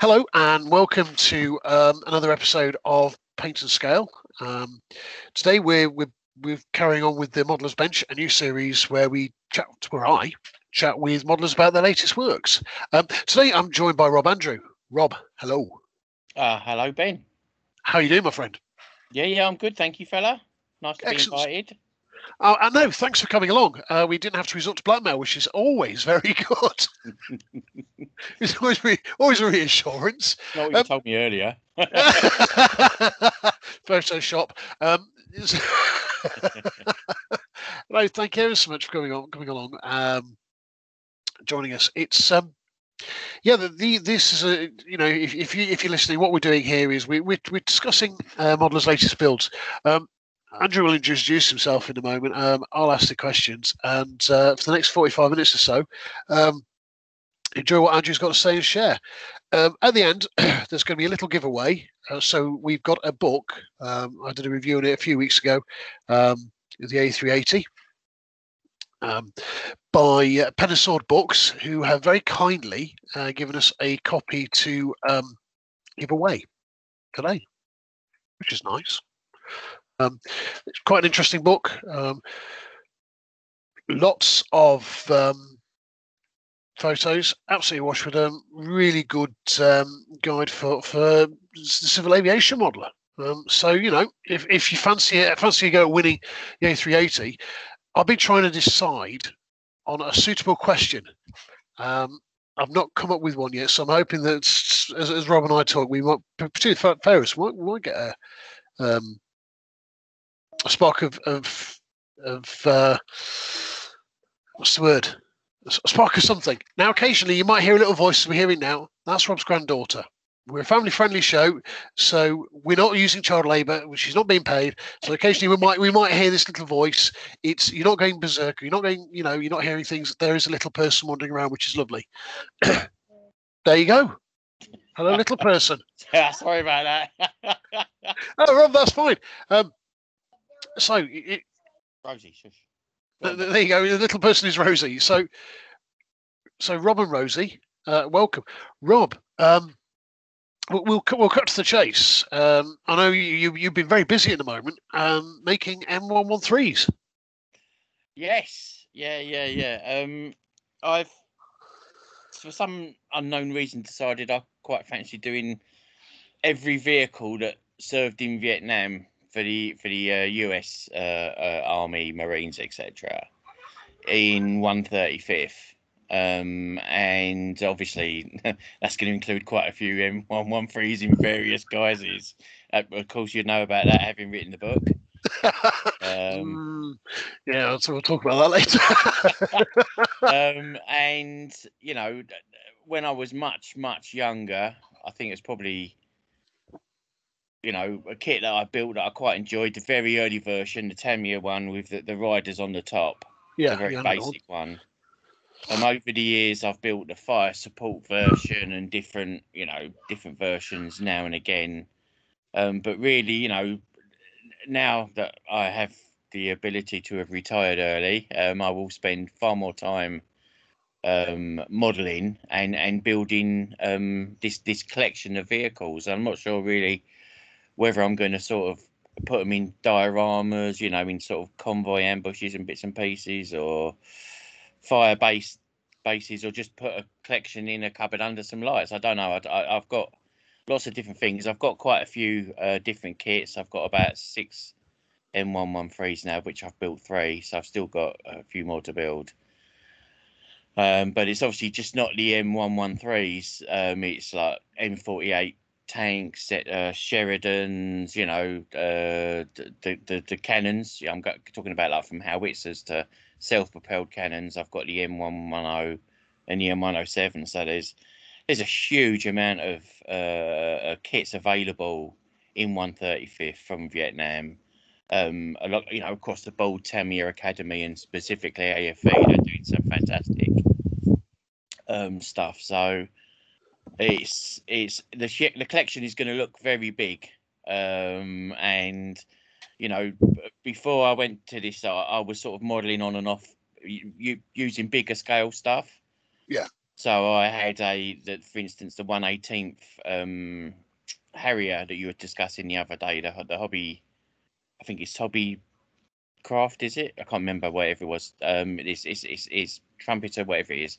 Hello and welcome to um, another episode of Paint and Scale. Um, today we're, we're we're carrying on with the Modelers Bench, a new series where we chat, where I chat with modelers about their latest works. Um, today I'm joined by Rob Andrew. Rob, hello. Uh, hello, Ben. How you doing, my friend? Yeah, yeah, I'm good. Thank you, fella. Nice to Excellent. be invited. Uh, I know. Thanks for coming along. Uh, we didn't have to resort to blackmail, which is always very good. it's always, re- always a reassurance. Not what you Um, told me earlier. Photoshop. Um, no, thank you so much for coming on, coming along, um, joining us. It's um, yeah, the, the this is a you know if, if you if you're listening, what we're doing here is we we're, we're discussing uh, modelers' latest builds. Um, Andrew will introduce himself in a moment. Um, I'll ask the questions, and uh, for the next 45 minutes or so, um, enjoy what Andrew's got to say and share. Um, at the end, there's going to be a little giveaway. Uh, so we've got a book. Um, I did a review on it a few weeks ago. Um, the A380 um, by uh, Books, who have very kindly uh, given us a copy to give away today, which is nice. Um, it's quite an interesting book. Um, lots of um, photos, absolutely wash with them. Really good um, guide for for civil aviation modeler. Um, so you know, if, if you fancy it, fancy you go winning the A380, I've been trying to decide on a suitable question. Um, I've not come up with one yet, so I'm hoping that as, as Rob and I talk, we might, particularly Ferris, might, might get a, um, a spark of of, of uh, what's the word? A spark of something. Now, occasionally, you might hear a little voice we're hearing now. That's Rob's granddaughter. We're a family-friendly show, so we're not using child labour. She's not being paid. So occasionally, we might we might hear this little voice. It's you're not going berserk. You're not going. You know, you're not hearing things. There is a little person wandering around, which is lovely. there you go. Hello, little person. Yeah, Sorry about that. Oh, Rob, that's fine. Um, so it, Rosie, shush. Th- th- there you go. The little person is Rosie. So, so Rob and Rosie, uh, welcome. Rob, um, we'll, we'll cut- we'll cut to the chase. Um, I know you, you you've been very busy at the moment, um, making M113s. Yes. Yeah, yeah, yeah. Um, I've, for some unknown reason, decided I quite fancy doing every vehicle that served in Vietnam for the for the uh, U.S. Uh, uh, Army, Marines, etc. in 135th. Um, and obviously that's going to include quite a few M113s in various guises. Uh, of course, you know about that having written the book. Um, Mm, yeah, so we'll talk about that later. um, and you know, when I was much much younger, I think it's probably you know a kit that I built that I quite enjoyed. The very early version, the Tamiya one with the, the riders on the top, yeah, the very yeah, basic one. And over the years, I've built the fire support version and different, you know, different versions now and again. Um, but really, you know, now that I have the ability to have retired early, um, I will spend far more time um, modelling and and building um, this this collection of vehicles. I'm not sure really whether I'm going to sort of put them in dioramas, you know, in sort of convoy ambushes and bits and pieces, or fire base bases, or just put a collection in a cupboard under some lights. I don't know. I, I've got lots of different things. I've got quite a few uh, different kits. I've got about six M113s now, which I've built three, so I've still got a few more to build. Um, but it's obviously just not the M113s. Um, it's like M48 tanks, uh, Sheridans, you know, uh, the, the the cannons. Yeah, I'm talking about like from howitzers to self-propelled cannons. I've got the M110 and the M107. So there's there's a huge amount of uh, uh, kits available in 135th from Vietnam. Um, a lot, you know, across the board, Tamiya Academy and specifically AFV, they're doing some fantastic um, stuff. So it's it's the sh- the collection is going to look very big, um, and you know, before I went to this, I, I was sort of modelling on and off, u- u- using bigger scale stuff. Yeah. So I had a, the, for instance, the 118th um, Harrier that you were discussing the other day, the, the hobby, I think it's Hobby Craft, is it? I can't remember whatever it was. Um, it's, it's, it's, it's Trumpeter, whatever it is.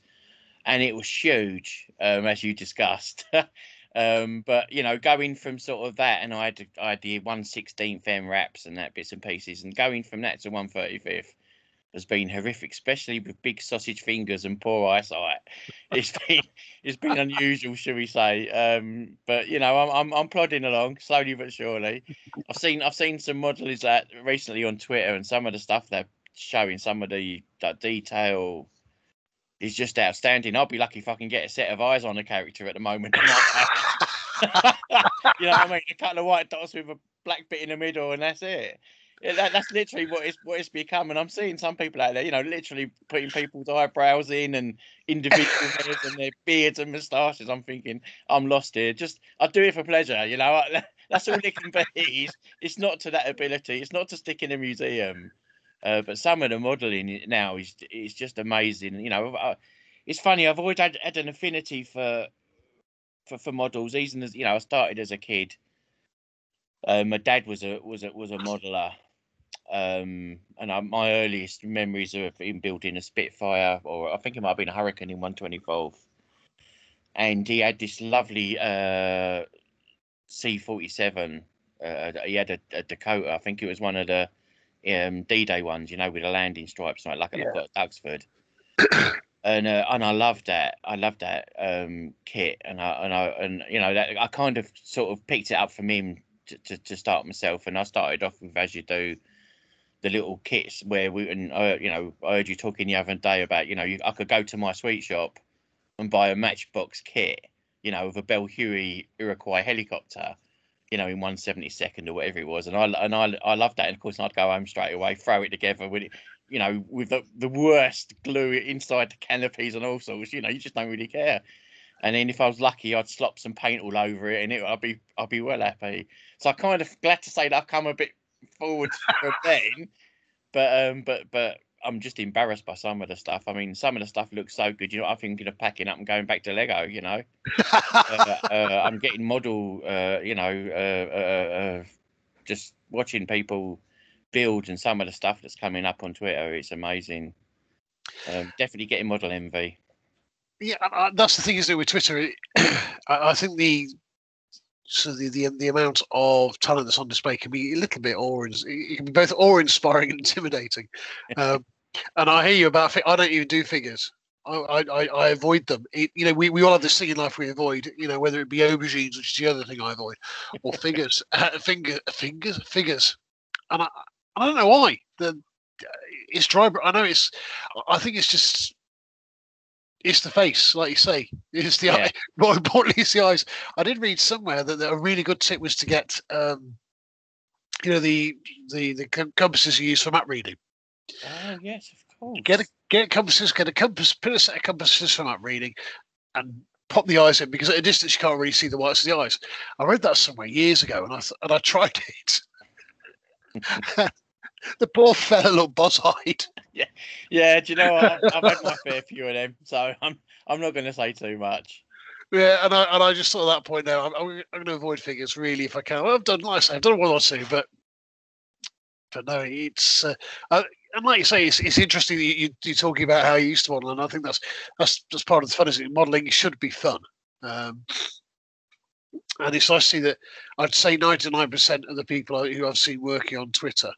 And it was huge, um, as you discussed. um, but, you know, going from sort of that, and I had, I had the 116th MRAPs and that bits and pieces, and going from that to 135th has been horrific, especially with big sausage fingers and poor eyesight. It's been it's been unusual, shall we say? Um, but you know, I'm, I'm I'm plodding along slowly but surely. I've seen I've seen some models that recently on Twitter, and some of the stuff they're showing, some of the that detail is just outstanding. I'll be lucky if I can get a set of eyes on a character at the moment. you know what I mean? A couple of white dots with a black bit in the middle, and that's it yeah, that, that's literally what it's what it's become. And I'm seeing some people out there, you know, literally putting people's eyebrows in and individual heads and their beards and moustaches. I'm thinking, I'm lost here. Just I do it for pleasure, you know. That's all it can be. It's, it's not to that ability. It's not to stick in a museum. Uh, but some of the modelling now is is just amazing. You know, I, it's funny. I've always had, had an affinity for for for models. Even as you know, I started as a kid. Uh, my dad was a was a was a modeler, um, and I, my earliest memories of him building a Spitfire, or I think it might have been a Hurricane in 124. And he had this lovely uh, C47. Uh, he had a, a, Dakota. I think it was one of the um, D-Day ones, you know, with the landing stripes, like like yeah. at Duxford. and uh, and I loved that. I loved that um, kit, and I and I and you know that I kind of sort of picked it up from him to, to, to start myself. And I started off with as you do the little kits where we and uh, you know I heard you talking the other day about you know you, I could go to my sweet shop and buy a Matchbox kit, you know, with a Bell Huey Iroquois helicopter, you know, in one seventy second or whatever it was, and I and I I loved that. And of course, I'd go home straight away, throw it together with it, you know, with the the worst glue inside the canopies and all sorts. You know, you just don't really care. And then if I was lucky, I'd slop some paint all over it, and it I'd be I'd be well happy. So I'm kind of glad to say that I've come a bit forward from then. But um, but but I'm just embarrassed by some of the stuff. I mean, some of the stuff looks so good. You know, I'm thinking of packing up and going back to Lego. You know, uh, uh, I'm getting model. Uh, you know, uh, uh, uh, just watching people build and some of the stuff that's coming up on Twitter. It's amazing. Um, definitely getting model envy. Yeah, that's the thing, is that with Twitter, I think the so the, the the amount of talent that's on display can be a little bit awe it can be both awe inspiring and intimidating um, and i hear you about i don't even do figures I, I, I avoid them. It, you know, we, we all have this thing in life we avoid. You know, whether it be aubergines, which is the other thing I avoid, or figures, uh, finger, fingers, figures, and I, I don't know why. The it's dry. I know it's. I think it's just it's the face, like you say. It's the yeah. eye. More importantly, it's the eyes. I did read somewhere that, that a really good tip was to get, um, you know, the the the compasses you use for map reading. Oh yes, of course. Get a, get compasses. Get a compass. Put a set of compasses for map reading, and pop the eyes in because at a distance you can't really see the whites of the eyes. I read that somewhere years ago, and I th- and I tried it. the poor fellow looked boss-eyed. Yeah, yeah. Do you know what? I've, I've had my fair few of them, so I'm I'm not going to say too much. Yeah, and I and I just thought at that point now I'm, I'm, going to avoid figures really if I can. Well, I've done like I say, I've done one or two, but but no, it's uh, uh, and like you say, it's, it's interesting that you, you are talking about how you used to model, and I think that's that's that's part of the fun. Is it modeling should be fun. Um, and it's nice to see that I'd say 99% of the people who I've seen working on Twitter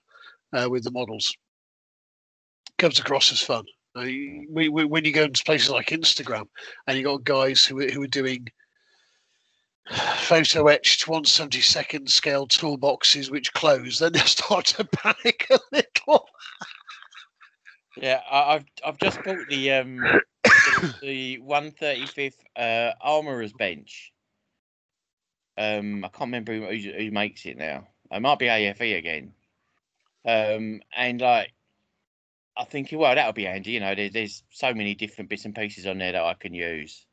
uh, with the models. Comes across as fun. Uh, we, we, when you go into places like Instagram and you got guys who, who are doing photo etched 170 second scale toolboxes which close, then they start to panic a little. yeah, I've I've just bought the um the 135th uh, armorer's bench. Um, I can't remember who, who makes it now. It might be AFV again. Um, and like, I think, well, that'll be handy. You know, there, there's so many different bits and pieces on there that I can use.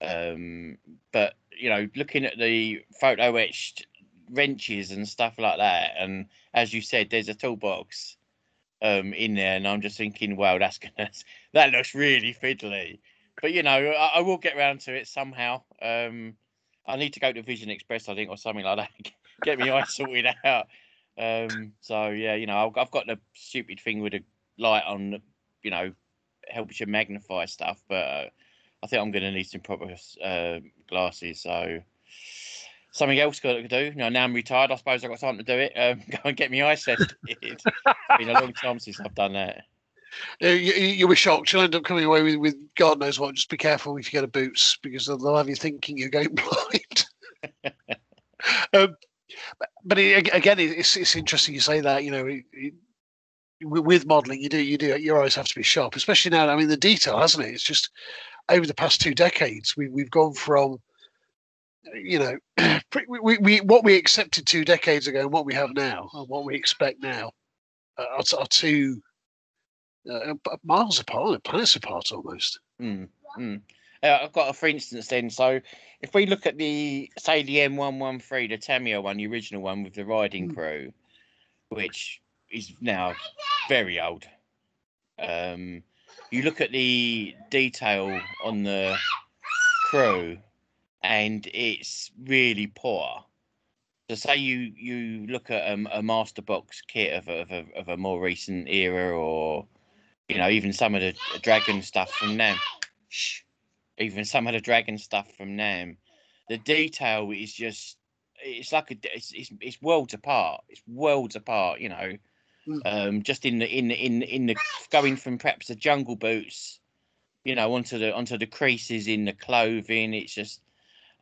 Um, but you know, looking at the photo etched wrenches and stuff like that, and as you said, there's a toolbox um, in there, and I'm just thinking, well, that's gonna that looks really fiddly. but you know, I, I, will get around to it somehow. Um, I need to go to Vision Express, I think, or something like that. get me eyes sorted out. Um, so yeah, you know, I've, I've got the stupid thing with a light on, you know, helps you magnify stuff, but uh, I think I'm going to need some proper uh, glasses. So something else got to do. You know, now I'm retired. I suppose I've got time to do it. Um, go and get my eyes tested. it's been a long time since I've done that. You, you'll be shocked. You'll end up coming away with, with God knows what. Just be careful if you get a boots because they'll, they'll have you thinking you're going blind. um, but, it, again, it's it's interesting you say that. You know, it, it, with modelling, you do you do your eyes have to be sharp, especially now. I mean, the detail, hasn't it? It's just over the past two decades, we we've gone from you know, we, we, what we accepted two decades ago and what we have now and what we expect now are, are two uh, miles apart, planets apart almost. Mm, mm. Uh, I've got a for instance then. So if we look at the say the M113, the Tamiya one, the original one with the riding mm. crew, which is now very old. Um, you look at the detail on the crew and it's really poor. So say you you look at um, a master box kit of a, of a, of a more recent era, or you know even some of the dragon stuff from Nam. Shh, even some of the dragon stuff from Nam, the detail is just it's like a it's, it's, it's worlds apart. It's worlds apart. You know, mm. um, just in the in the in in the going from perhaps the jungle boots, you know, onto the onto the creases in the clothing. It's just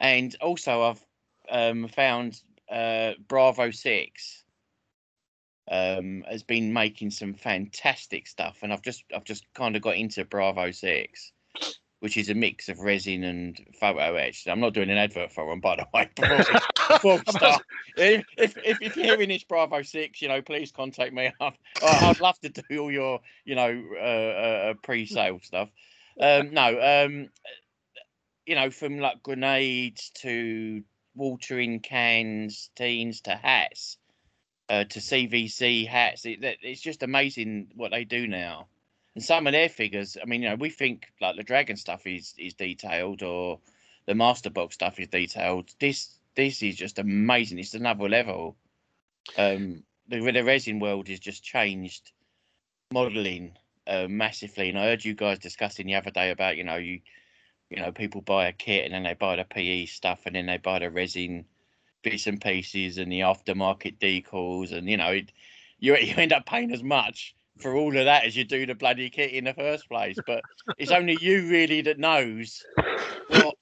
and also I've um, found uh, Bravo Six um, has been making some fantastic stuff, and I've just I've just kind of got into Bravo Six, which is a mix of resin and photo etch. I'm not doing an advert for them, by the way. If, if, if, you're hearing this Bravo Six, you know, please contact me. I'd, I'd love to do all your, you know, uh, uh, pre-sale stuff. Um, no, um, you know, from like grenades to watering cans, teens to hats, uh, to CVC hats. It, it's just amazing what they do now. And some of their figures, I mean, you know, we think like the dragon stuff is is detailed or the master box stuff is detailed. This this is just amazing. It's another level. Um, the the resin world has just changed modeling uh, massively. And I heard you guys discussing the other day about you know you you know, people buy a kit and then they buy the PE stuff and then they buy the resin bits and pieces and the aftermarket decals and you know, you you end up paying as much for all of that as you do the bloody kit in the first place. But it's only you really that knows what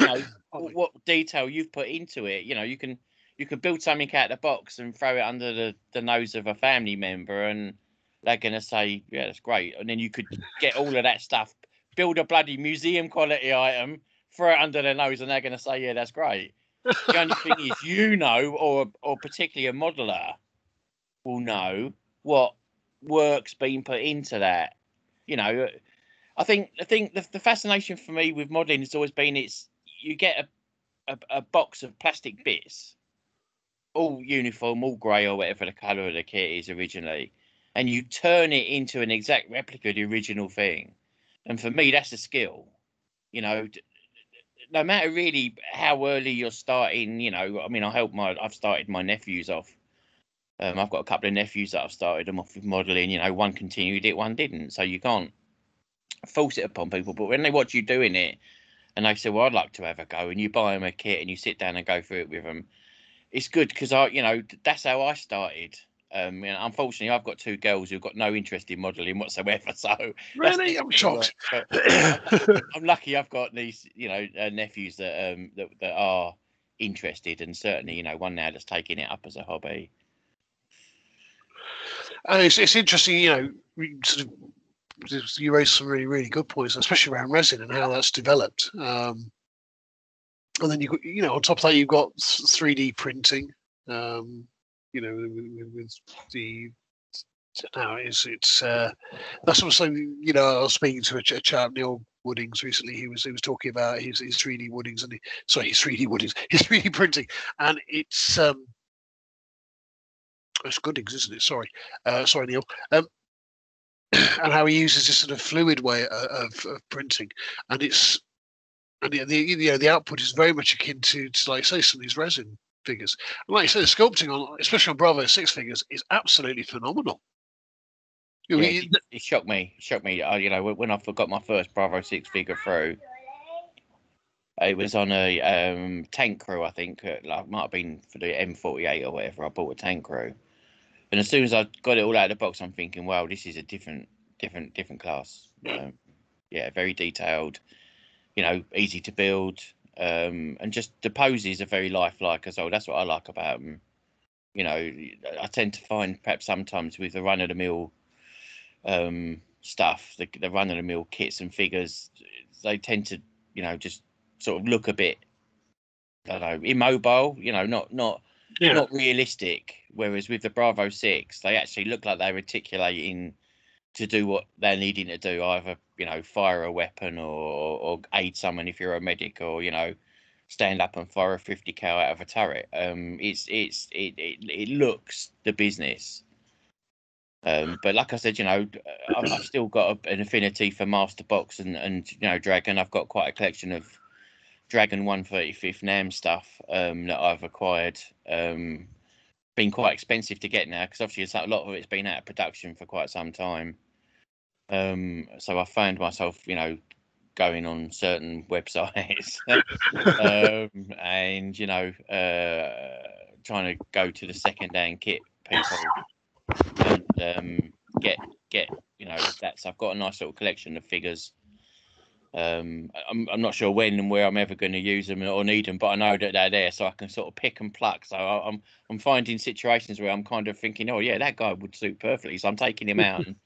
you know, what detail you've put into it. You know, you can you can build something out of the box and throw it under the, the nose of a family member and they're gonna say, Yeah, that's great. And then you could get all of that stuff build a bloody museum quality item, throw it under their nose, and they're going to say, "Yeah, that's great." the only thing is, you know, or or particularly a modeler will know what work's been put into that. You know, I think I think the, the fascination for me with modeling has always been it's you get a, a, a box of plastic bits, all uniform, all grey or whatever the colour of the kit is originally, and you turn it into an exact replica of the original thing and for me, that's a skill. You know, no matter really how early you're starting, you know, I mean, I help my, I've started my nephews off. Um, I've got a couple of nephews that I've started them off with modelling. You know, one continued it, one didn't. So you can't force it upon people. But when they watch you doing it, and they say, "Well, I'd like to have a go," and you buy them a kit and you sit down and go through it with them, it's good because I, you know, that's how I started. Um, you know, unfortunately, I've got two girls who've got no interest in modelling whatsoever. So really, I'm shocked. I'm lucky I've got these, you know, uh, nephews that um that, that are interested, and certainly, you know, one now that's taking it up as a hobby. And it's it's interesting, you know, sort of you raised some really really good points, especially around resin and how that's developed. Um, and then you you know on top of that you've got 3D printing. Um, you know, with, with the now it's it's uh, that's something you know. I was speaking to a, a chap Neil Woodings recently. He was he was talking about his his 3D Woodings and he, sorry his 3D Woodings his 3D printing and it's um it's Goodings isn't it? Sorry, uh, sorry Neil. Um, and how he uses this sort of fluid way of, of, of printing, and it's and the, the you know the output is very much akin to, to like say some of these resin figures. And like you said, the sculpting on especially on Bravo six figures is absolutely phenomenal. You know, Yeah, it, it shocked me. Shocked me. I, you know, when I forgot my first Bravo Six figure through, it was on a um, tank crew. I think uh, like might have been for the M48 or whatever. I bought a tank crew, and as soon as I got it all out of the box, I'm thinking, wow, this is a different, different, different class. Um, yeah, very detailed. You know, easy to build, um, and just the poses are very lifelike as well. That's what I like about them. You know, I tend to find perhaps sometimes with the run of the mill um, stuff, the, the run of the mill kits and figures, they tend to, you know, just sort of look a bit, I don't know, immobile. You know, not not yeah. not realistic. Whereas with the Bravo Six, they actually look like they're articulating to do what they're needing to do, either you know, fire a weapon or or aid someone if you're a medic, or you know, stand up and fire a 50 cal out of a turret. Um, it's it's it it, it looks the business. Um, but like I said, you know, I've, I've still got an affinity for Master Box and and you know Dragon. I've got quite a collection of Dragon 135th Nam stuff um, that I've acquired. Um, been quite expensive to get now because obviously it's, a lot of it's been out of production for quite some time. Um, so I found myself, you know, going on certain websites um, and you know uh, trying to go to the second-hand kit people and um, get get you know that's I've got a nice little collection of figures. Um, I'm I'm not sure when and where I'm ever going to use them or need them, but I know that they're there, so I can sort of pick and pluck. So I- I'm I'm finding situations where I'm kind of thinking, oh yeah, that guy would suit perfectly, so I'm taking him out. And,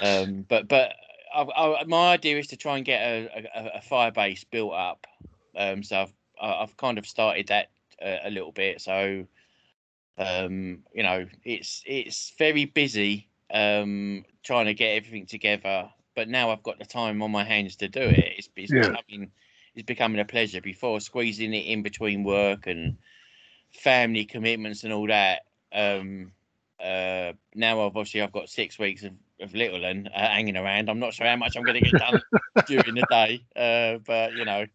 um, but but I, I, my idea is to try and get a, a, a fire base built up. Um, so I've I've kind of started that uh, a little bit. So um, you know, it's it's very busy um, trying to get everything together. But now I've got the time on my hands to do it. It's, it's Yeah. becoming it's becoming a pleasure. Before squeezing it in between work and family commitments and all that. Um, uh, now obviously I've got six weeks of, of little and uh, hanging around. I'm not sure how much I'm going to get done during the day, uh, but you know,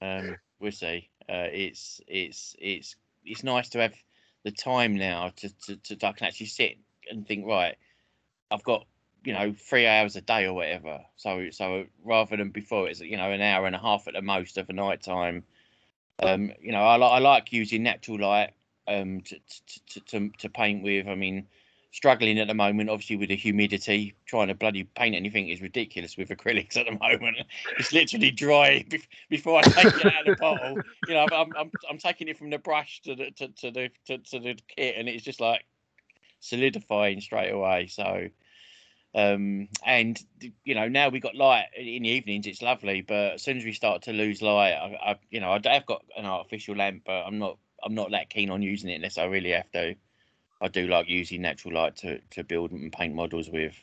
um, we'll see. Uh, it's it's it's it's nice to have the time now to, to, to I can actually sit and think right. I've got you know three hours a day or whatever. So so rather than before it's you know an hour and a half at the most of a night time. Um, you know I like I like using natural light um to to, to to to paint with. I mean struggling at the moment obviously with the humidity trying to bloody paint anything is ridiculous with acrylics at the moment it's literally dry before i take it out of the bottle you know i'm i'm, I'm taking it from the brush to the to, to the to, to the kit and it's just like solidifying straight away so um and you know now we've got light in the evenings it's lovely but as soon as we start to lose light i, I you know i have got an artificial lamp but i'm not i'm not that keen on using it unless i really have to I do like using natural light to, to build and paint models with.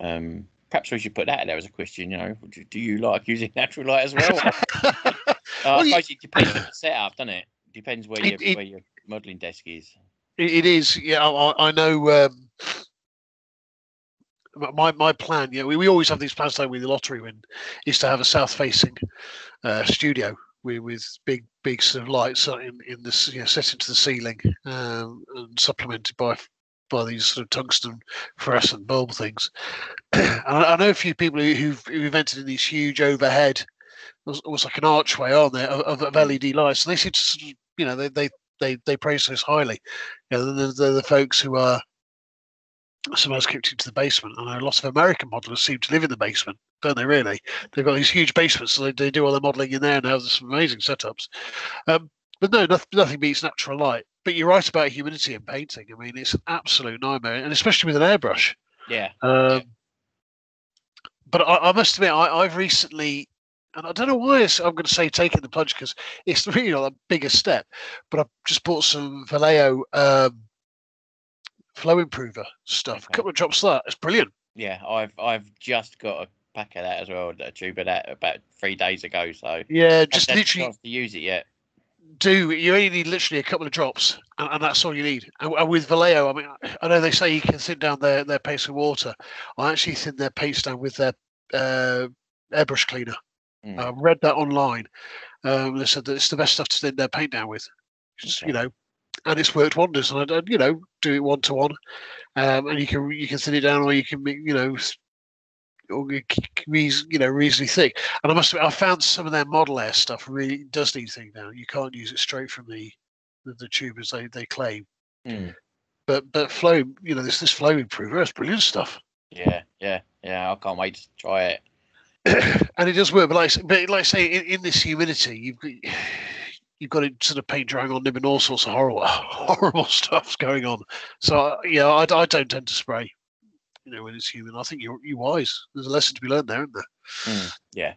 Um, perhaps we should put that there as a question. You know, do, do you like using natural light as well? uh, I Well, you- it depends on the setup, doesn't it? Depends where your It- it- where your modelling desk is. It, it is, yeah. I, I know. Um, my my plan, yeah, we, we always have these plans like with the lottery win, is to have a south facing uh, studio with with big big sort of lights in in this you know, set into the ceiling um, and supplemented by by these sort of tungsten fluorescent bulb things. and I, I know a few people who, who've, who've invented these huge overhead, almost like an archway on there of, of LED lights, and they seem to sort of, you know they they they, they praise those highly. You know, they're, they're the folks who are sometimes kicked into the basement. I know a lot of American modelers seem to live in the basement, don't they? Really, they've got these huge basements, so they, they do all their modelling in there and have some amazing setups. Um, but no, nothing, nothing beats natural light. But you're right about humidity in painting. I mean, it's an absolute nightmare, and especially with an airbrush. Yeah, Um, But I, I must admit, I, I've recently, and I don't know why I'm going to say taking the plunge because it's really not the biggest step. But I've just bought some Vallejo um, flow improver stuff. A couple of drops of that. It's brilliant. yeah. I've I've just got a pack of that as well, a tube of that about three days ago. So Yeah, just just literally to use it yet. do you only need literally a couple of drops, and, and that's all you need. And, and, with Vallejo, I mean, I know they say you can thin down their their paste with water. I actually thin their paste down with their uh, airbrush cleaner. Mm. I read that online. Um, they said that it's the best stuff to thin their paint down with. Just, okay. You know, and it's worked wonders. And I, you know, do it one to one, and you can you can thin it down, or you can you know you know reasonably thick. And I must admit, I found some of their model air stuff really does need thing down. You can't use it straight from the the, the tube as they they claim. Mm. But but flow, you know, this this flow improver, that's brilliant stuff. Yeah, yeah, yeah. I can't wait to try it. and it does work, but like, but like I say, in, in this humidity, you've got you've got it sort of paint drying on them and all sorts of horrible horrible stuff's going on. So yeah, I, I don't tend to spray you know, when it's human. I think you're you're wise. There's a lesson to be learned there, isn't there? Mm, yeah.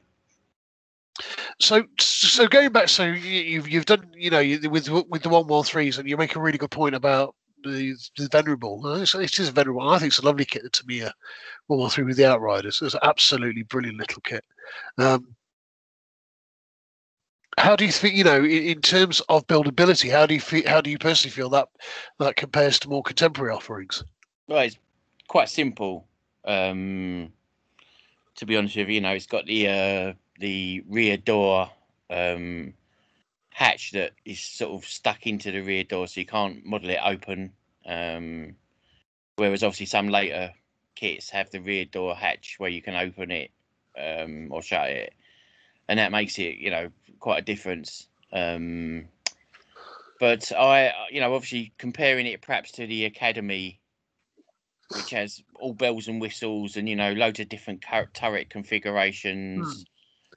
So, so going back, so you've you've done, you know, with with the one one threes, and you make a really good point about the, the venerable. It's, it is a venerable. I think it's a lovely kit, the Tamiya one one three with the Outriders. It's an absolutely brilliant little kit. Um, how do you think, you know, in, in, terms of buildability, how do you feel, how do you personally feel that that compares to more contemporary offerings? Well, it's quite simple. Um, to be honest with you, you know, it's got the uh, the rear door um, hatch that is sort of stuck into the rear door, so you can't model it open. Um, whereas obviously some later kits have the rear door hatch where you can open it um, or shut it, and that makes it, you know, quite a difference. Um, but I, you know, obviously comparing it perhaps to the Academy which has all bells and whistles and you know loads of different turret configurations.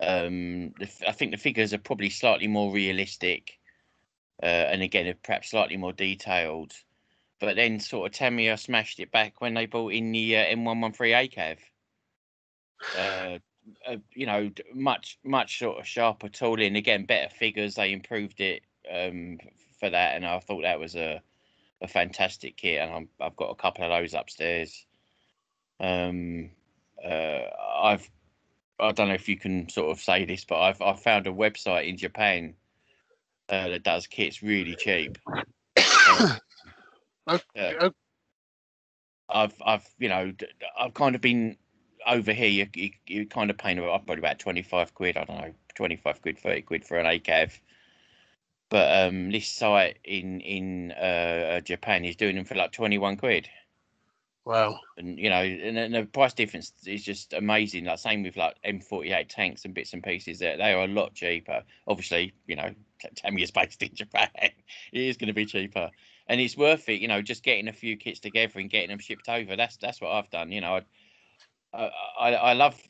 Hmm. Um, I think the figures are probably slightly more realistic, uh, and again, perhaps slightly more detailed. But then, sort of, Tamiya smashed it back when they bought in the uh, M113 ACAV. Uh, uh, you know, much much sort of sharper tooling. Again, better figures. They improved it um, for that, and I thought that was a a fantastic kit, and i have got a couple of those upstairs. Um, uh, I've I don't know if you can sort of say this, but I've I found a website in Japan uh, that does kits really cheap. Uh, okay. I've I've you know I've kind of been over here. You you, you kind of paying about probably about twenty five quid. I don't know, twenty five quid, thirty quid for an ACAV. But um, this site in in uh, Japan is doing them for like twenty one quid. Wow. And you know, and, and, the price difference is just amazing. Like same with like M48 tanks and bits and pieces. That they are a lot cheaper. Obviously, you know, Tamiya's based in Japan. it is going to be cheaper, and it's worth it. You know, just getting a few kits together and getting them shipped over. That's that's what I've done. You know, I I, I love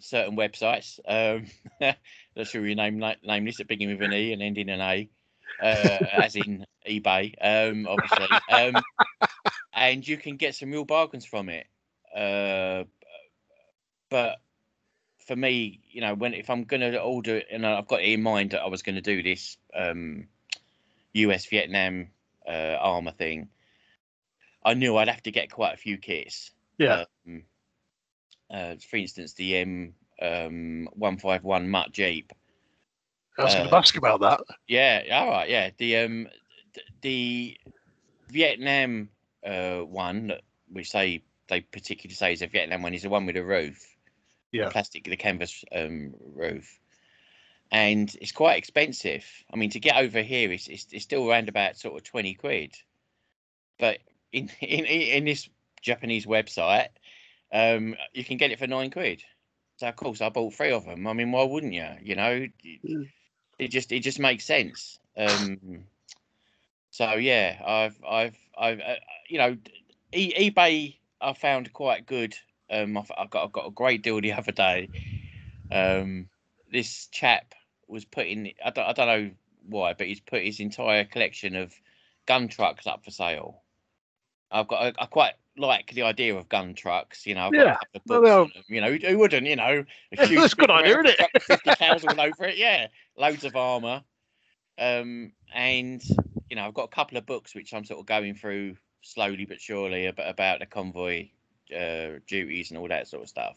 certain websites. Um, not sure you name name this at beginning with an E and ending in an A uh, as in eBay, um, obviously. Um, and you can get some real bargains from it. Uh, but for me, you know, when if I'm going to order, it and I've got in mind that I was going to do this um, US Vietnam uh, armor thing, I knew I'd have to get quite a few kits. Yeah. Um, uh, for instance, the M um, 151 Mutt Jeep I was going to uh, ask about that. Yeah, all right, yeah. The um, the Vietnam uh one that we say they particularly say is a Vietnam one is the one with a roof, yeah, plastic, the canvas um roof, and it's quite expensive. I mean, to get over here, it's it's, it's still around about sort of twenty quid, but in in in this Japanese website, um, you can get it for nine quid. So of course I bought three of them. I mean, why wouldn't you? You know, mm it just it just makes sense. Um, so yeah, I've I've I've uh, you know, e- eBay I found quite good. Um, I've, I got I got a great deal the other day. Um, this chap was putting I don't I don't know why, but he's put his entire collection of gun trucks up for sale. I've got I, I quite like the idea of gun trucks. You know, I've yeah, well, you know, who wouldn't? You know, a that's a good idea, isn't it? Fifty cows all over it. Yeah, loads of armor. Um, and you know, I've got a couple of books which I'm sort of going through slowly but surely about, about the convoy uh, duties and all that sort of stuff.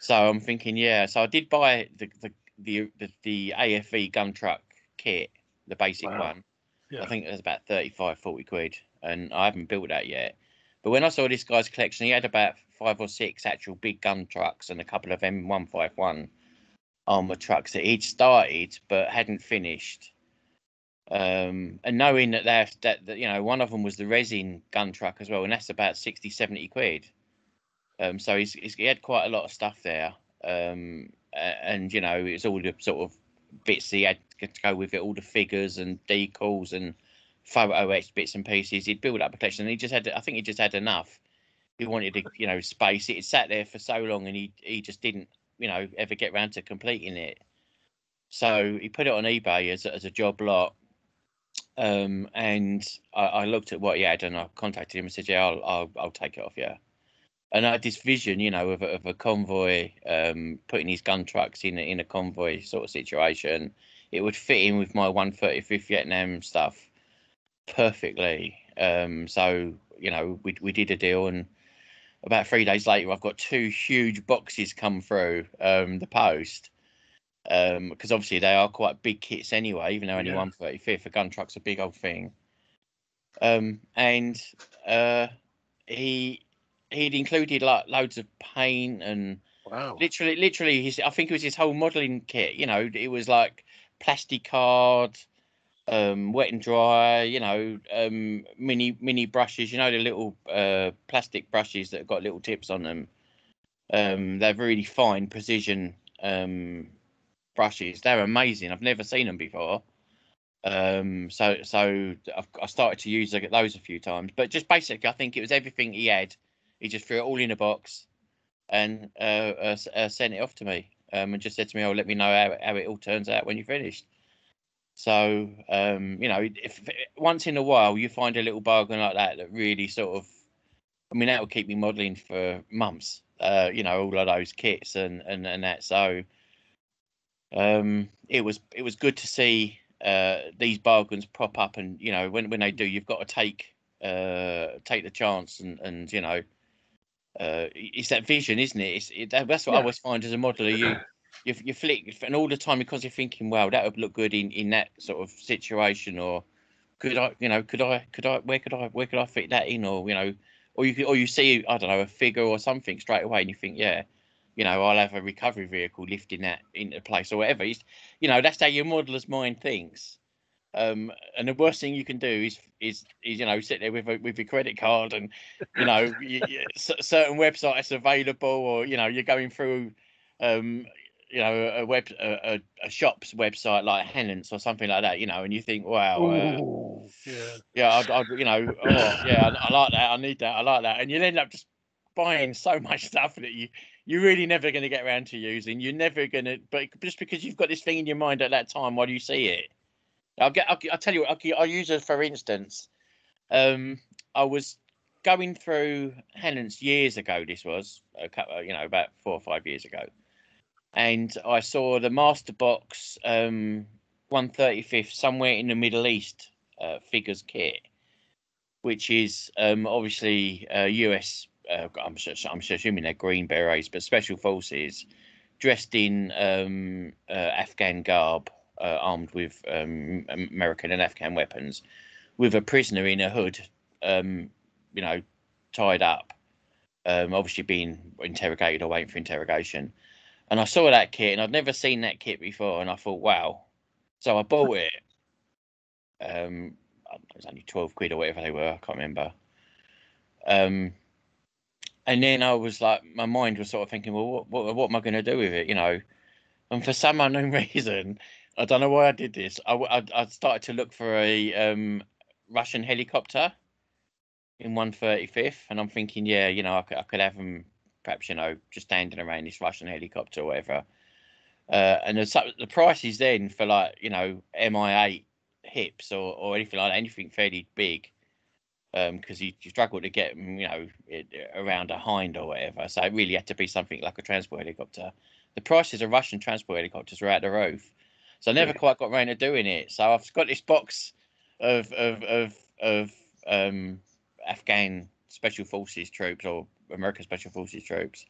So I'm thinking, yeah. So I did buy the the the, the, the AFV gun truck kit the basic Wow. one. Yeah. I think it was about 35, 40 quid, and I haven't built that yet. But when I saw this guy's collection, he had about five or six actual big gun trucks and a couple of M151 armor trucks that he'd started but hadn't finished. Um, and knowing that, they're- that that you know one of them was the resin gun truck as well, and that's about 60, 70 quid. Um, so he's, he's he had quite a lot of stuff there. Um, and you know it's all the sort of bits he had to go with it, all the figures and decals and photo etched bits and pieces. He'd build up a collection, and he just had I think he just had enough. He wanted to you know space it. It sat there for so long, and he he just didn't you know ever get round to completing it. So he put it on eBay as as a job lot. Um, and I, I looked at what he had, and I contacted him and said, "Yeah, I'll I'll, I'll take it off yeah." And I had this vision, you know, of a, of a convoy, um, putting his gun trucks in a, in a convoy sort of situation. It would fit in with my 135th Vietnam stuff perfectly. Um, so you know, we we did a deal, and about three days later, I've got two huge boxes come through um, the post. Um, because obviously they are quite big kits anyway, even though only Yeah. 135th. A gun truck's a big old thing. Um, and uh, he he'd included like loads of paint and Wow. literally literally his I think it was his whole modelling kit. You know, it was like plastic card, um, wet and dry. You know, um, mini mini brushes. You know, the little uh, plastic brushes that have got little tips on them. Um, they're really fine precision um, brushes. They're amazing. I've never seen them before. Um, so so I've, I started to use those a few times, but just basically, I think it was everything he had. He just threw it all in a box and uh, uh, uh, sent it off to me um, and just said to me, "Oh, let me know how, how it all turns out when you're finished." So um, you know, if, if once in a while you find a little bargain like that that really sort of, I mean, that will keep me modelling for months. Uh, you know, all of those kits and and and that. So um, it was it was good to see uh, these bargains prop up, and you know, when when they do, you've got to take uh, take the chance and and you know uh, it's that vision, isn't it? It's, it that's what I always find as a modeler. You you you flick and all the time because you're thinking, well, that would look good in in that sort of situation, or could I, you know, could I, could I, where could I, where could I fit that in, or you know, or you could, or you see, I don't know, a figure or something straight away, and you think, yeah, you know, I'll have a recovery vehicle lifting that into place or whatever. It's, you know, that's how your modeler's mind thinks. Um, and the worst thing you can do is, is, is you know, sit there with a, with your credit card and, you know, you, you, certain websites available, or you know, you're going through, um, you know, a web, a, a, a shop's website like Hannants or something like that, you know, and you think, wow, uh, yeah. yeah, I'd, I'd you know, oh, yeah, I, I like that, I need that, I like that, and you'll end up just buying so much stuff that you you're really never going to get around to using. You're never going to, but just because you've got this thing in your mind at that time, why do you see it? I'll get. I'll, I'll tell you. what, I'll, I'll use it for instance. Um, I was going through Hannants years ago. This was a couple, you know, about four or five years ago, and I saw the Master Box um, 135th somewhere in the Middle East uh, figures kit, which is um, obviously uh, US. Uh, I'm, I'm assuming they're Green Berets, but Special Forces dressed in um, uh, Afghan garb, uh, armed with um, American and Afghan weapons, with a prisoner in a hood, um, you know, tied up, um, obviously being interrogated or waiting for interrogation. And I saw that kit, and I'd never seen that kit before, and I thought, wow. So I bought it. Um, I it was only twelve quid or whatever they were. I can't remember. Um, and then I was like, my mind was sort of thinking, well, what, what, what am I going to do with it? You know, and for some unknown reason, I don't know why I did this. I I started to look for a um, Russian helicopter in 135th, and I'm thinking, yeah, you know, I could, I could have them perhaps, you know, just standing around this Russian helicopter or whatever. Uh, and the, the prices then for like, you know, MI8 hips or, or anything like that, anything fairly big, because you, you struggle to get 'em, you know, it, around a hind or whatever. So it really had to be something like a transport helicopter. The prices of Russian transport helicopters are out the roof. So I never Yeah. quite got around to doing it. So I've got this box of of of of um, Afghan special forces troops or American special forces troops.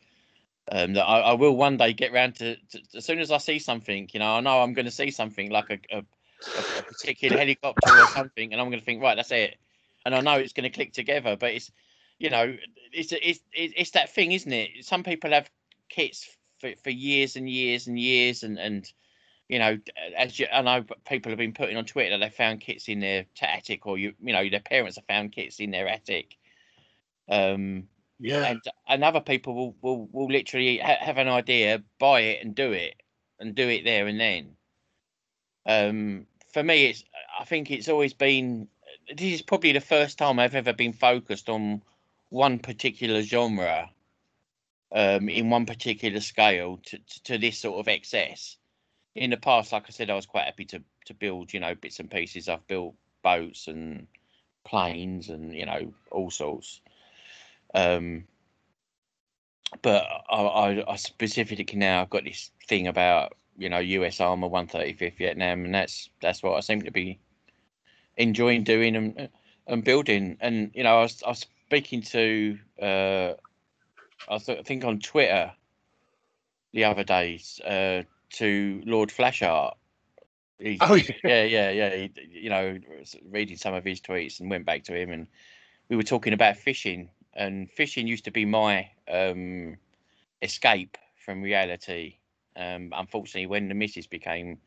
Um, that I, I will one day get round to, to. As soon as I see something, you know, I know I'm going to see something like a, a a, a particular helicopter or something, and I'm going to think, right, that's it, and I know it's going to click together. But it's, you know, it's it's it's that thing, isn't it? Some people have kits for, for years and years and years, and and you know, as you, I know people have been putting on Twitter that they found kits in their attic, or you you know, their parents have found kits in their attic. Um, Yeah. and and other people will will, will literally ha- have an idea, buy it, and do it, and do it there and then. Um, for me, it's I think it's always been. This is probably the first time I've ever been focused on one particular genre, um, in one particular scale to, to, to this sort of excess. In the past, like I said, I was quite happy to to build, you know, bits and pieces. I've built boats and planes and you know all sorts. Um, but I, I, I specifically now I've got this thing about you know US Armour 135th Vietnam, and that's that's what I seem to be enjoying doing and and building. And you know, I was I was speaking to uh, I, was, I think on Twitter the other days uh, to Lord Flashart. He's, Oh, yeah. yeah, yeah, yeah. He, you know, reading some of his tweets and went back to him, and we were talking about fishing. And fishing used to be my um, escape from reality. Um, unfortunately, when the missus became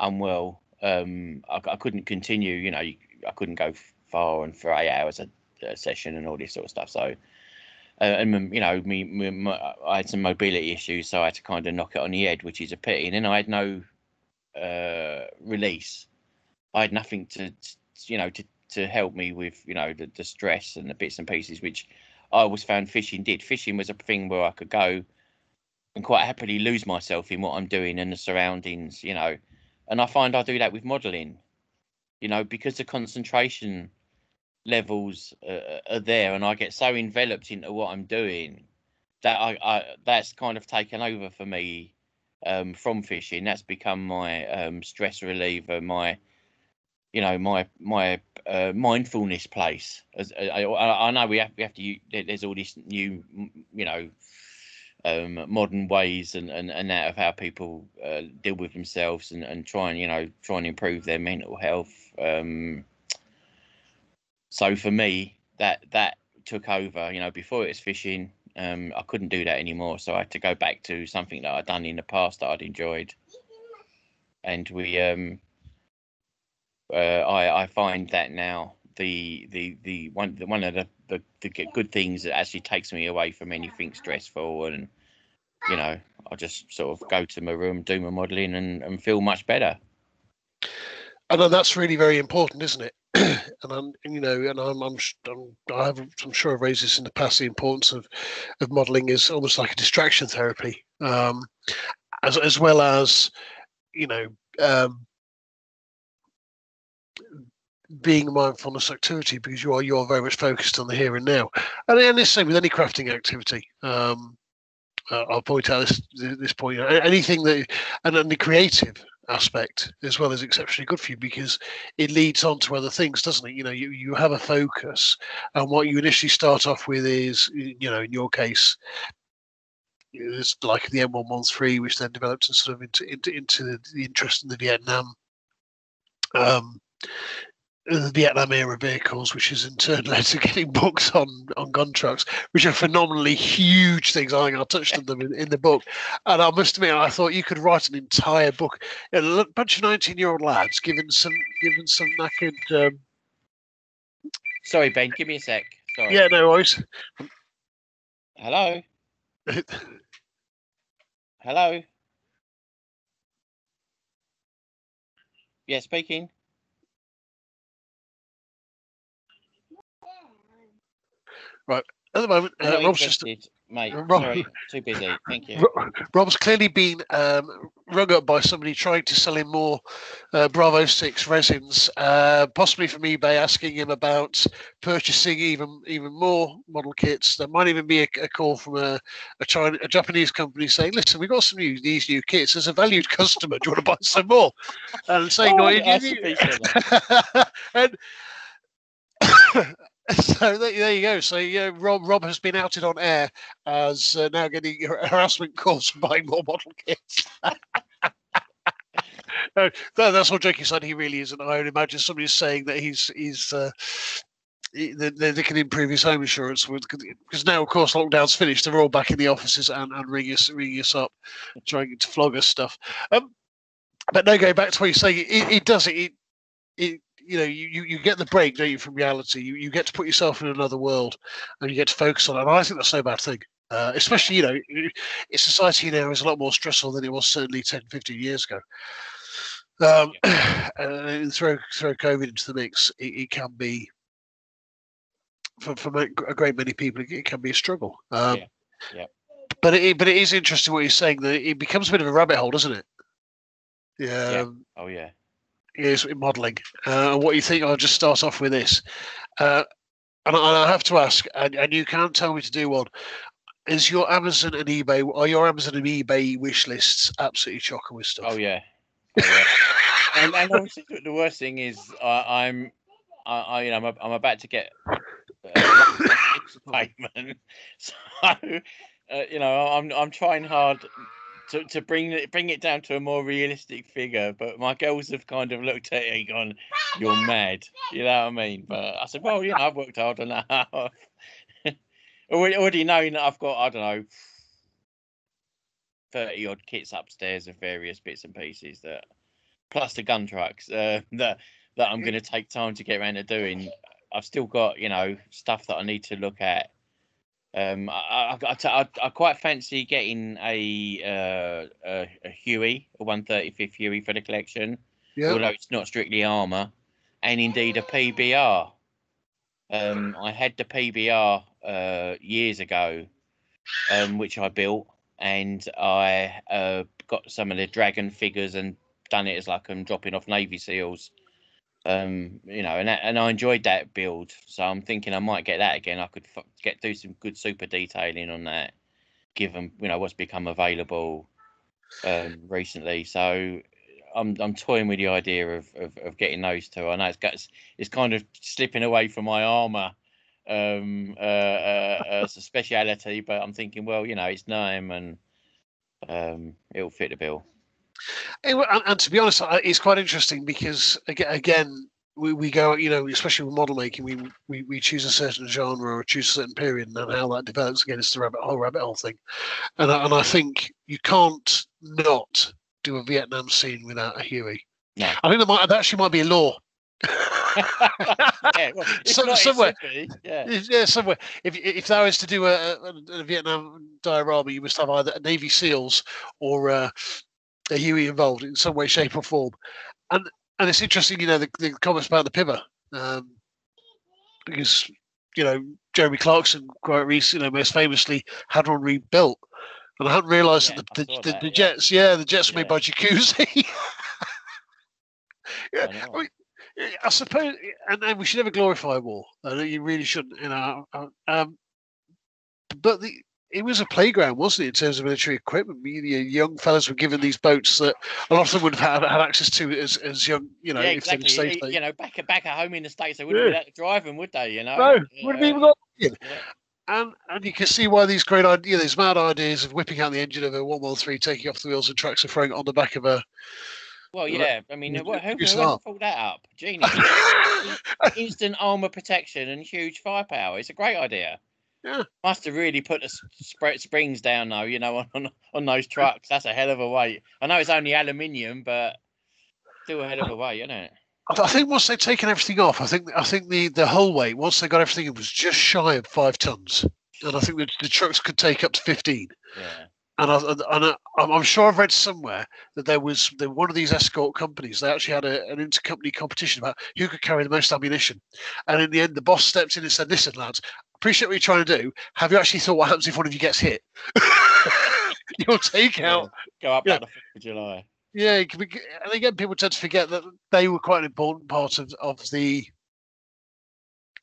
unwell, um, I, I couldn't continue. You know, I couldn't go far and for eight hours a, a session and all this sort of stuff. So, uh, and um, you know, me, me, my, I had some mobility issues, so I had to kind of knock it on the head, which is a pity. And then I had no uh, release. I had nothing to, to you know, to to help me with you know the, the stress and the bits and pieces, which I always found fishing did. Fishing was a thing where I could go and quite happily lose myself in what I'm doing and the surroundings, you know. And I find I do that with modelling, you know, because the concentration levels uh, are there, and I get so enveloped into what I'm doing that I, I that's kind of taken over for me um, from fishing. That's become my um, stress reliever, my you know my my uh, mindfulness place. As I, I, I know we have we have to. u- there- There's all this new you know um, modern ways and, and, and that of how people uh, deal with themselves and, and try and you know try and improve their mental health. Um, so for me, that that took over. You know, before it was fishing, um, I couldn't do that anymore. So I had to go back to something that I'd done in the past that I'd enjoyed. And we, um, uh, I I find that now the the the one the, one of the, the the good things that actually takes me away from anything stressful and you know I just sort of go to my room, do my modelling, and and feel much better. and then that's really very important, isn't it? and I'm, you know, and I'm, I'm, I'm, I have, I'm sure I've raised this in the past. The importance of, of modelling is almost like a distraction therapy, um, as as well as, you know, um, being mindfulness activity because you are you are very much focused on the here and now, and, and the same with any crafting activity. Um, uh, I'll point out this this point. Anything that and, and the creative aspect as well is exceptionally good for you because it leads on to other things, doesn't it? You know, you, you have a focus, and what you initially start off with is, you know, in your case, it's like the M113, which then developed sort of into into, into the, interest in the Vietnam. Um, Vietnam era vehicles, which has in turn led to getting books on on gun trucks, which are phenomenally huge things. I think I touched on them in, in the book, and I must admit, I thought you could write an entire book. A bunch of nineteen-year-old lads given some given some knackered. Um, Sorry, Ben, give me a sec. Sorry. yeah, no worries. Hello. Hello. Yeah, speaking. At the moment, uh, Rob's just mate. Rob- Sorry, too busy. Thank you. Rob's clearly been um, rung up by somebody trying to sell him more uh, Bravo Six resins, uh, possibly from eBay, asking him about purchasing even even more model kits. There might even be a, a call from a a, China, a Japanese company saying, "Listen, we've got some new these new kits. As a valued customer, do you want to buy some more?" And saying, Oh, "No, you- you- sure and so there, you go. So yeah, Rob Rob has been outed on air as uh, now getting harassment calls for buying more model kits. no, that's all joking aside. He really isn't. I would imagine somebody's saying that he's he's uh, they, they can improve his home insurance because now, of course, lockdown's finished. They're all back in the offices and, and ringing us ringing us up, trying to flog us stuff. Um, but no, going back to what you're saying, it, it does it, it you know you, you get the break don't you from reality? You, you get to put yourself in another world and you get to focus on it. And i think that's no bad thing. Uh, especially you know society now is a lot more stressful than it was certainly 10 15 years ago. Um, and throw throw covid into the mix it, it can be for, for a great many people it can be a struggle. Um, yeah. yeah. but it but it is interesting what you're saying that it becomes a bit of a rabbit hole doesn't it? Yeah, yeah. oh yeah is modelling. Uh, what do you think? I'll just start off with this, uh, and, I, and, I, have to ask, and, and, you can't tell me to do one. Is your Amazon and eBay? Are your Amazon and eBay wish lists absolutely chocker with stuff? Oh yeah. Oh, yeah. and, and obviously, the worst thing is I, I'm, I, I, you know, I'm, I'm about to get uh, payment, so uh, you know, I'm I'm trying hard to, to bring it bring it down to a more realistic figure. But my girls have kind of looked at it and gone, "You're mad," you know what I mean? But I said, "Well, you know, I've worked hard on that. already knowing that I've got I don't know." 30 odd kits upstairs of various bits and pieces that plus the gun trucks uh, that that I'm going to take time to get around to doing. I've still got you know stuff that I need to look at um, I, I, I, I, quite fancy getting a, uh, a, a Huey, a 135th Huey for the collection, yeah. although it's not strictly armour, and indeed a PBR. Um, I had the PBR uh, years ago, um, which I built, and I uh, got some of the dragon figures and done it as like I'm dropping off Navy SEALs um, you know, and and I enjoyed that build. So I'm thinking I might get that again. I could f- get do some good super detailing on that, given you know what's become available um, recently. So I'm I'm toying with the idea of, of, of getting those two. I know it's it's, it's kind of slipping away from my armor um, uh, uh, as a speciality, but I'm thinking, well, you know, it's Nam and um, it'll fit the bill. And, and, to be honest, it's quite interesting because again, we, we go, you know, especially with model making, we, we we choose a certain genre or choose a certain period, and then how that develops again is the rabbit whole rabbit hole thing. And and I think you can't not do a Vietnam scene without a Huey. Yeah. I think that might that actually might be a law. yeah, well, Some, somewhere, yeah. yeah, somewhere. If if that was to do a, a, a, Vietnam diorama, you must have either Navy SEALs or uh, a Huey involved in some way, shape, or form. And and it's interesting, you know, the, the comments about the Pima, um, because you know Jeremy Clarkson quite recently, you know, most famously had one rebuilt, and I hadn't realised yeah, that the, the, the, the yeah. jets, yeah, the jets were made by Jacuzzi. yeah, I, I, mean, I suppose, and, and we should never glorify war. You really shouldn't, you know. Um, but the it was a playground, wasn't it, in terms of military equipment? The young fellas were given these boats that a lot of them would have had, had access to as, as young, you know, yeah, exactly. they You know, back back at home in the states, they wouldn't yeah. be able to drive them, would they? You know, no, wouldn't even got. Yeah. And and you can see why these great ideas, these mad ideas of whipping out the engine of a one one three, taking off the wheels and tracks, and throwing it on the back of a. Well, yeah. I mean, who, who, who pulled that up? Genius. Instant armor protection and huge firepower. It's a great idea. Yeah. Must have really put the sp- springs down though, you know, on, on those trucks. That's a hell of a weight. I know it's only aluminium, but still a hell of a weight, isn't it? I think once they've taken everything off, I think I think the, the whole weight, once they got everything, it was just shy of five tons, and I think the, the trucks could take up to fifteen. Yeah. And, I, and I, am sure I've read somewhere that there was the, one of these escort companies. They actually had a, an intercompany competition about who could carry the most ammunition. And in the end, the boss stepped in and said, "Listen, lads, appreciate what you're trying to do. Have you actually thought what happens if one of you gets hit? You'll take yeah, out. Go up yeah. the 5th of July. Yeah, and again, people tend to forget that they were quite an important part of, of the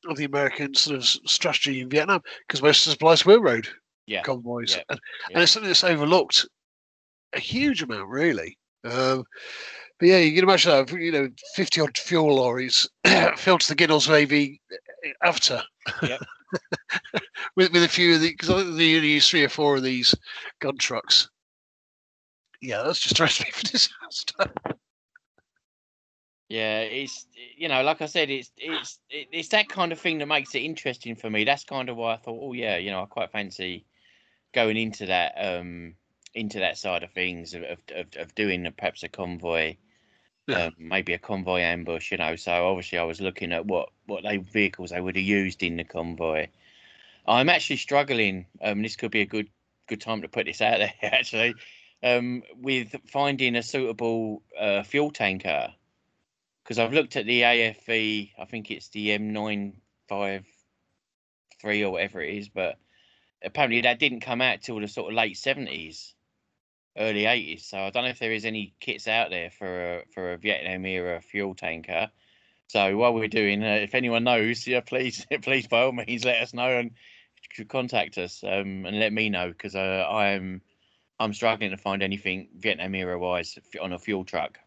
of the American sort of strategy in Vietnam because most of the supplies were road yeah. convoys, yeah. And, and, it's something that's overlooked a huge amount, really. Um, but yeah, you can imagine that you know fifty odd fuel lorries filled to the ginnels maybe after. Yep. with with a few of the because I think they only use three or four of these gun trucks. Yeah, that's just a recipe for disaster. Yeah, it's you know, like I said, it's it's it's that kind of thing that makes it interesting for me. That's kind of why I thought, oh yeah, you know, I quite fancy going into that um into that side of things of of, of doing perhaps a convoy, yeah. um, maybe a convoy ambush. You know, so obviously I was looking at what what they vehicles they would have used in the convoy. I'm actually struggling. Um, this could be a good good time to put this out there actually. Um, with finding a suitable uh, fuel tanker because I've looked at the AFV, I think it's the M953 or whatever it is, but apparently that didn't come out till the sort of late 70s, early 80s. So I don't know if there is any kits out there for a, for a Vietnam era fuel tanker. So while we're doing, uh, if anyone knows, yeah, please, please by all means let us know and contact us um, and let me know because uh, I'm I'm struggling to find anything Vietnam era wise on a fuel truck.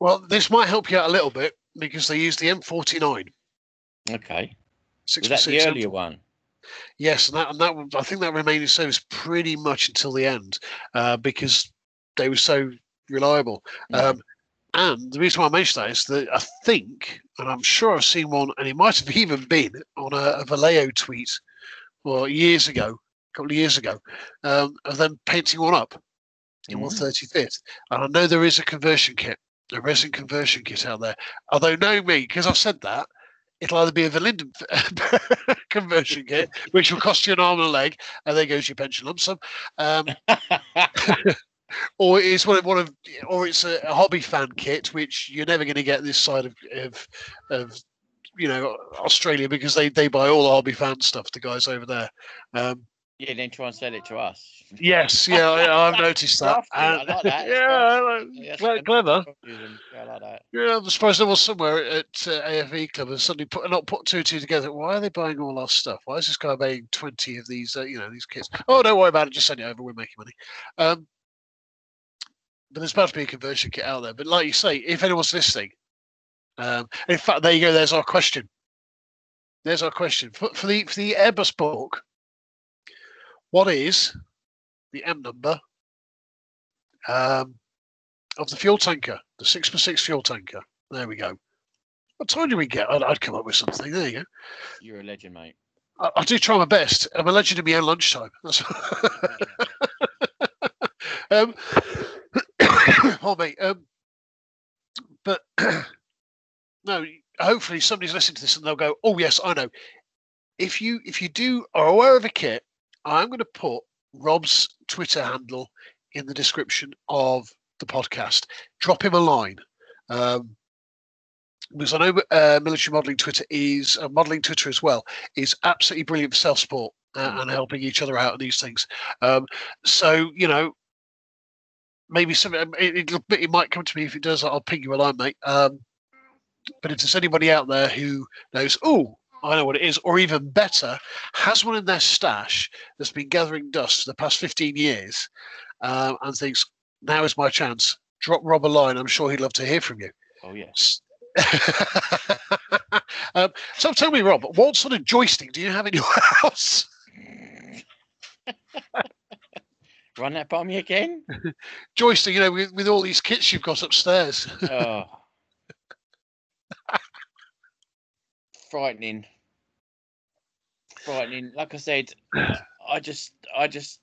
Well, this might help you out a little bit because they use the M49. Okay. Was that the earlier M- one? Yes, and that, and that I think that remained in service pretty much until the end uh, because they were so reliable. Um, and the reason why I mention that is that I think, and I'm sure I've seen one, and it might have even been on a, a Vallejo tweet, well, years ago, a couple of years ago, um, of them painting one up in mm. 135th. And I know there is a conversion kit a resin conversion kit out there. Although, no, me, because I've said that, it'll either be a Verlinden conversion kit, which will cost you an arm and a leg, and there goes your pension lump sum. Um, or it's one of, one of, or it's a, a, hobby fan kit, which you're never going to get this side of, of, of, you know, Australia because they they buy all the hobby fan stuff. The guys over there. Um, yeah, then try and sell it to us. Yes, yeah, I, have noticed that. I like that. yeah, like, clever. Yeah, I like that. Yeah, I'm surprised there was somewhere at uh, AFV Club and suddenly put not put two and two together. Why are they buying all our stuff? Why is this guy buying twenty of these? Uh, you know, these kits. Oh, don't worry about it. Just send it over. We're making money. Um, but there's about to be a conversion kit out there. But like you say, if anyone's listening, um, in fact, there you go. There's our question. There's our question for, for the for the Airbus book what is the M number um, of the fuel tanker, the 6x6 fuel tanker? There we go. What time do we get? I'd, I'd, come up with something. There you go. You're a legend, mate. I, I do try my best. I'm a legend in my own lunchtime. Um, oh, mate. Um, but no, hopefully somebody's listening to this and they'll go, "Oh yes, I know." If you if you do are aware of a kit I'm going to put Rob's Twitter handle in the description of the podcast. Drop him a line. Um, because I know uh, military modelling Twitter is uh, modelling Twitter as well is absolutely brilliant for self support uh, mm. and helping each other out on these things. Um, so you know, maybe some um, it, it, it, might come to me if it does. I'll ping you a line, mate. Um, but if there's anybody out there who knows, oh, I know what it is, or even better, has one in their stash that's been gathering dust for the past 15 years um, and thinks, now is my chance. Drop Rob a line. I'm sure he'd love to hear from you. Oh, yes. um, so tell me, Rob, what sort of joystick do you have in your house? Run that by me again. joystick, you know, with, with all these kits you've got upstairs. oh. Frightening. Frightening. Like I said, I just, I just,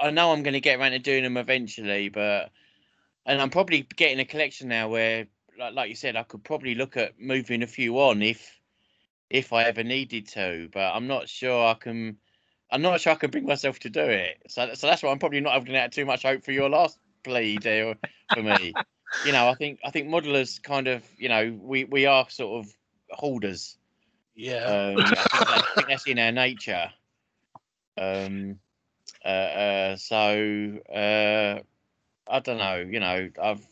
I know I'm going to get around to doing them eventually, but, and I'm probably getting a collection now where, like, like you said, I could probably look at moving a few on if, if I ever needed to, but I'm not sure I can. I'm not sure I can bring myself to do it. So, so that's why I'm probably not having out too much hope for your last plea there for me. you know, I think I think modelers kind of, you know, we we are sort of holders yeah, um, I, think that's in our nature. Um, uh, uh, so uh, I don't know. You know, I've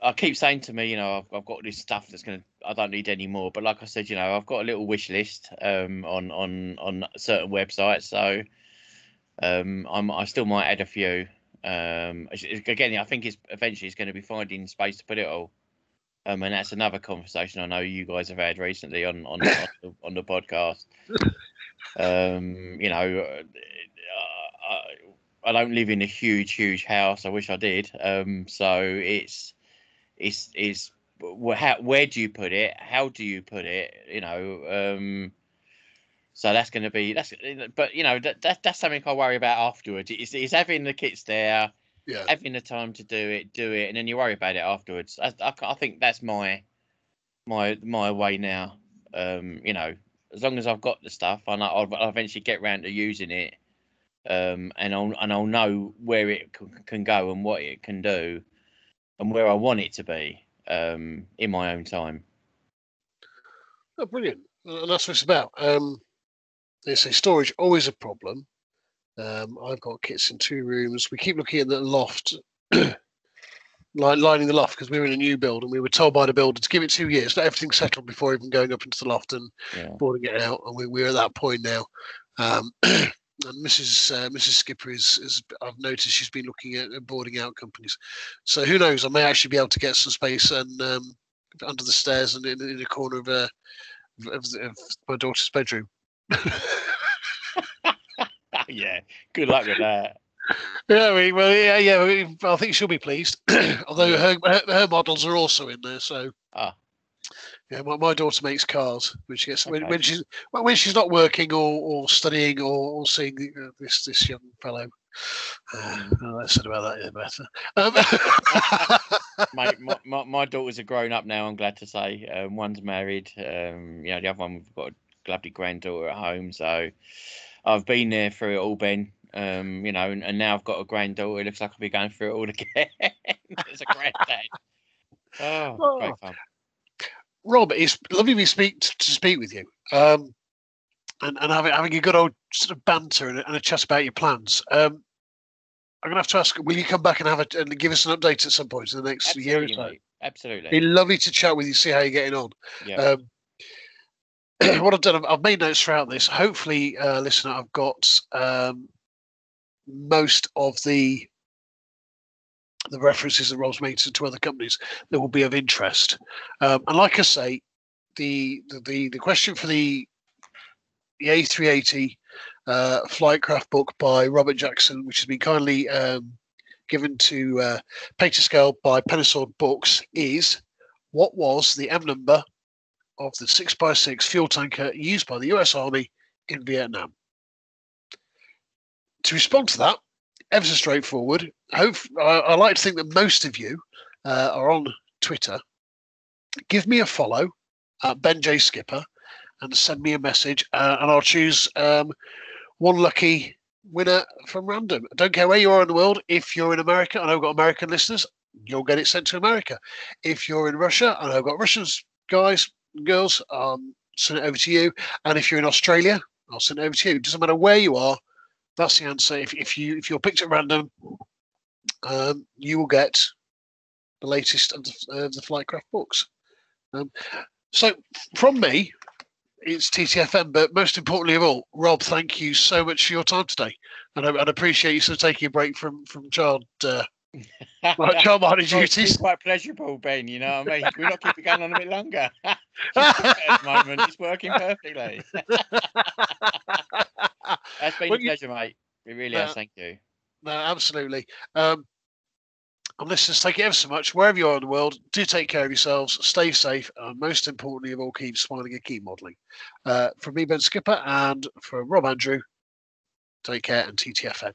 I keep saying to me, you know, I've, I've got this stuff that's gonna. I don't need any more. But like I said, you know, I've got a little wish list um, on on on certain websites. So um, I'm I still might add a few. Um, again, I think it's eventually it's going to be finding space to put it all. Um, and that's another conversation I know you guys have had recently on on, on, the, on the podcast. Um, you know, uh, I, I, don't live in a huge, huge house. I wish I did. Um, so it's it's it's how, where do you put it? How do you put it? You know, um, so that's going to be that's. But you know, that, that that's something I worry about afterwards. Is is having the kits there, Yeah. having the time to do it, do it, and then you worry about it afterwards. I, I, I think that's my my my way now. Um, you know, as long as I've got the stuff, and I- I'll, I'll eventually get round to using it, um, and I'll and I'll know where it can, can go and what it can do, and where I want it to be um, in my own time. Oh, brilliant. And that's what it's about. Um, they say storage always a problem. Um, I've got kits in two rooms. We keep looking at the loft, line, lining the loft because we were in a new build and we were told by the builder to give it two years, let everything settle before even going up into the loft and Yeah. boarding it out. And we, we're at that point now. Um, and Mrs. Uh, Mrs. Skipper is, is, I've noticed she's been looking at, boarding out companies. So who knows? I may actually be able to get some space and um, under the stairs and in, in a corner of, uh, of, of my daughter's bedroom. yeah. Good luck with that. Yeah, we, well, yeah, yeah. We, I think she'll be pleased. Although her, her her models are also in there, so Ah. yeah. My, my daughter makes cars when she gets when, Okay. when she's well, when she's not working or, or studying or, or seeing uh, this this young fellow. Uh, oh, less said about that, the better. Um, my, my, my, my daughters are grown up now. I'm glad to say. Um, one's married. Um, you know, the other one we've got a lovely granddaughter at home. So I've been there through it all, Ben. Um, you know, and, and now I've got a granddaughter. It looks like I'll be going through it all again as a granddad. Oh, great fun. Rob, it's lovely to speak to speak with you. Um, and, and having having a good old sort of banter and a, and a chat about your plans. Um, I'm gonna have to ask, will you come back and have a and give us an update at some point in the next year or Absolutely, so? mate. Absolutely. Be lovely to chat with you, see how you're getting on. yeah. Um, what I've done, I've, made notes throughout this. Hopefully, uh, listener, I've got um, most of the the references that Rob's made to, other companies that will be of interest. Um, and like I say, the the the, question for the the A380 uh, Flightcraft book by Robert Jackson, which has been kindly um, given to uh, to scale by Pen & Sword Books, is what was the M number of the 6x6 fuel tanker used by the US Army in Vietnam? To respond to that, ever so straightforward. Hope I, I like to think that most of you uh, are on Twitter. Give me a follow at Ben J Skipper and send me a message, uh, and I'll choose um, one lucky winner from random. I don't care where you are in the world. If you're in America, and I've got American listeners, you'll get it sent to America. If you're in Russia, and I've got Russians, guys, girls, um, send it over to you. And if you're in Australia, I'll send it over to you. It doesn't matter where you are. That's the answer. If, if you if you're picked at random, um, you will get the latest of the, uh, the Flightcraft books. Um, so from me, it's TTFN, but most importantly of all, Rob, thank you so much for your time today, and I, appreciate you sort of taking a break from from child uh, well, child minding Well, it's duties. quite pleasurable, Ben. You know what I mean? We're not keep it going on a bit longer. at the moment, it's working perfectly. That's been Well, a you- pleasure, mate. It really Uh, has. Thank you. No, absolutely. Um, and listeners, take it ever so much. Wherever you are in the world, do take care of yourselves, stay safe, and most importantly of all, keep smiling and keep modelling. Uh, from me, Ben Skipper, and from Rob Andrew, take care and TTFN.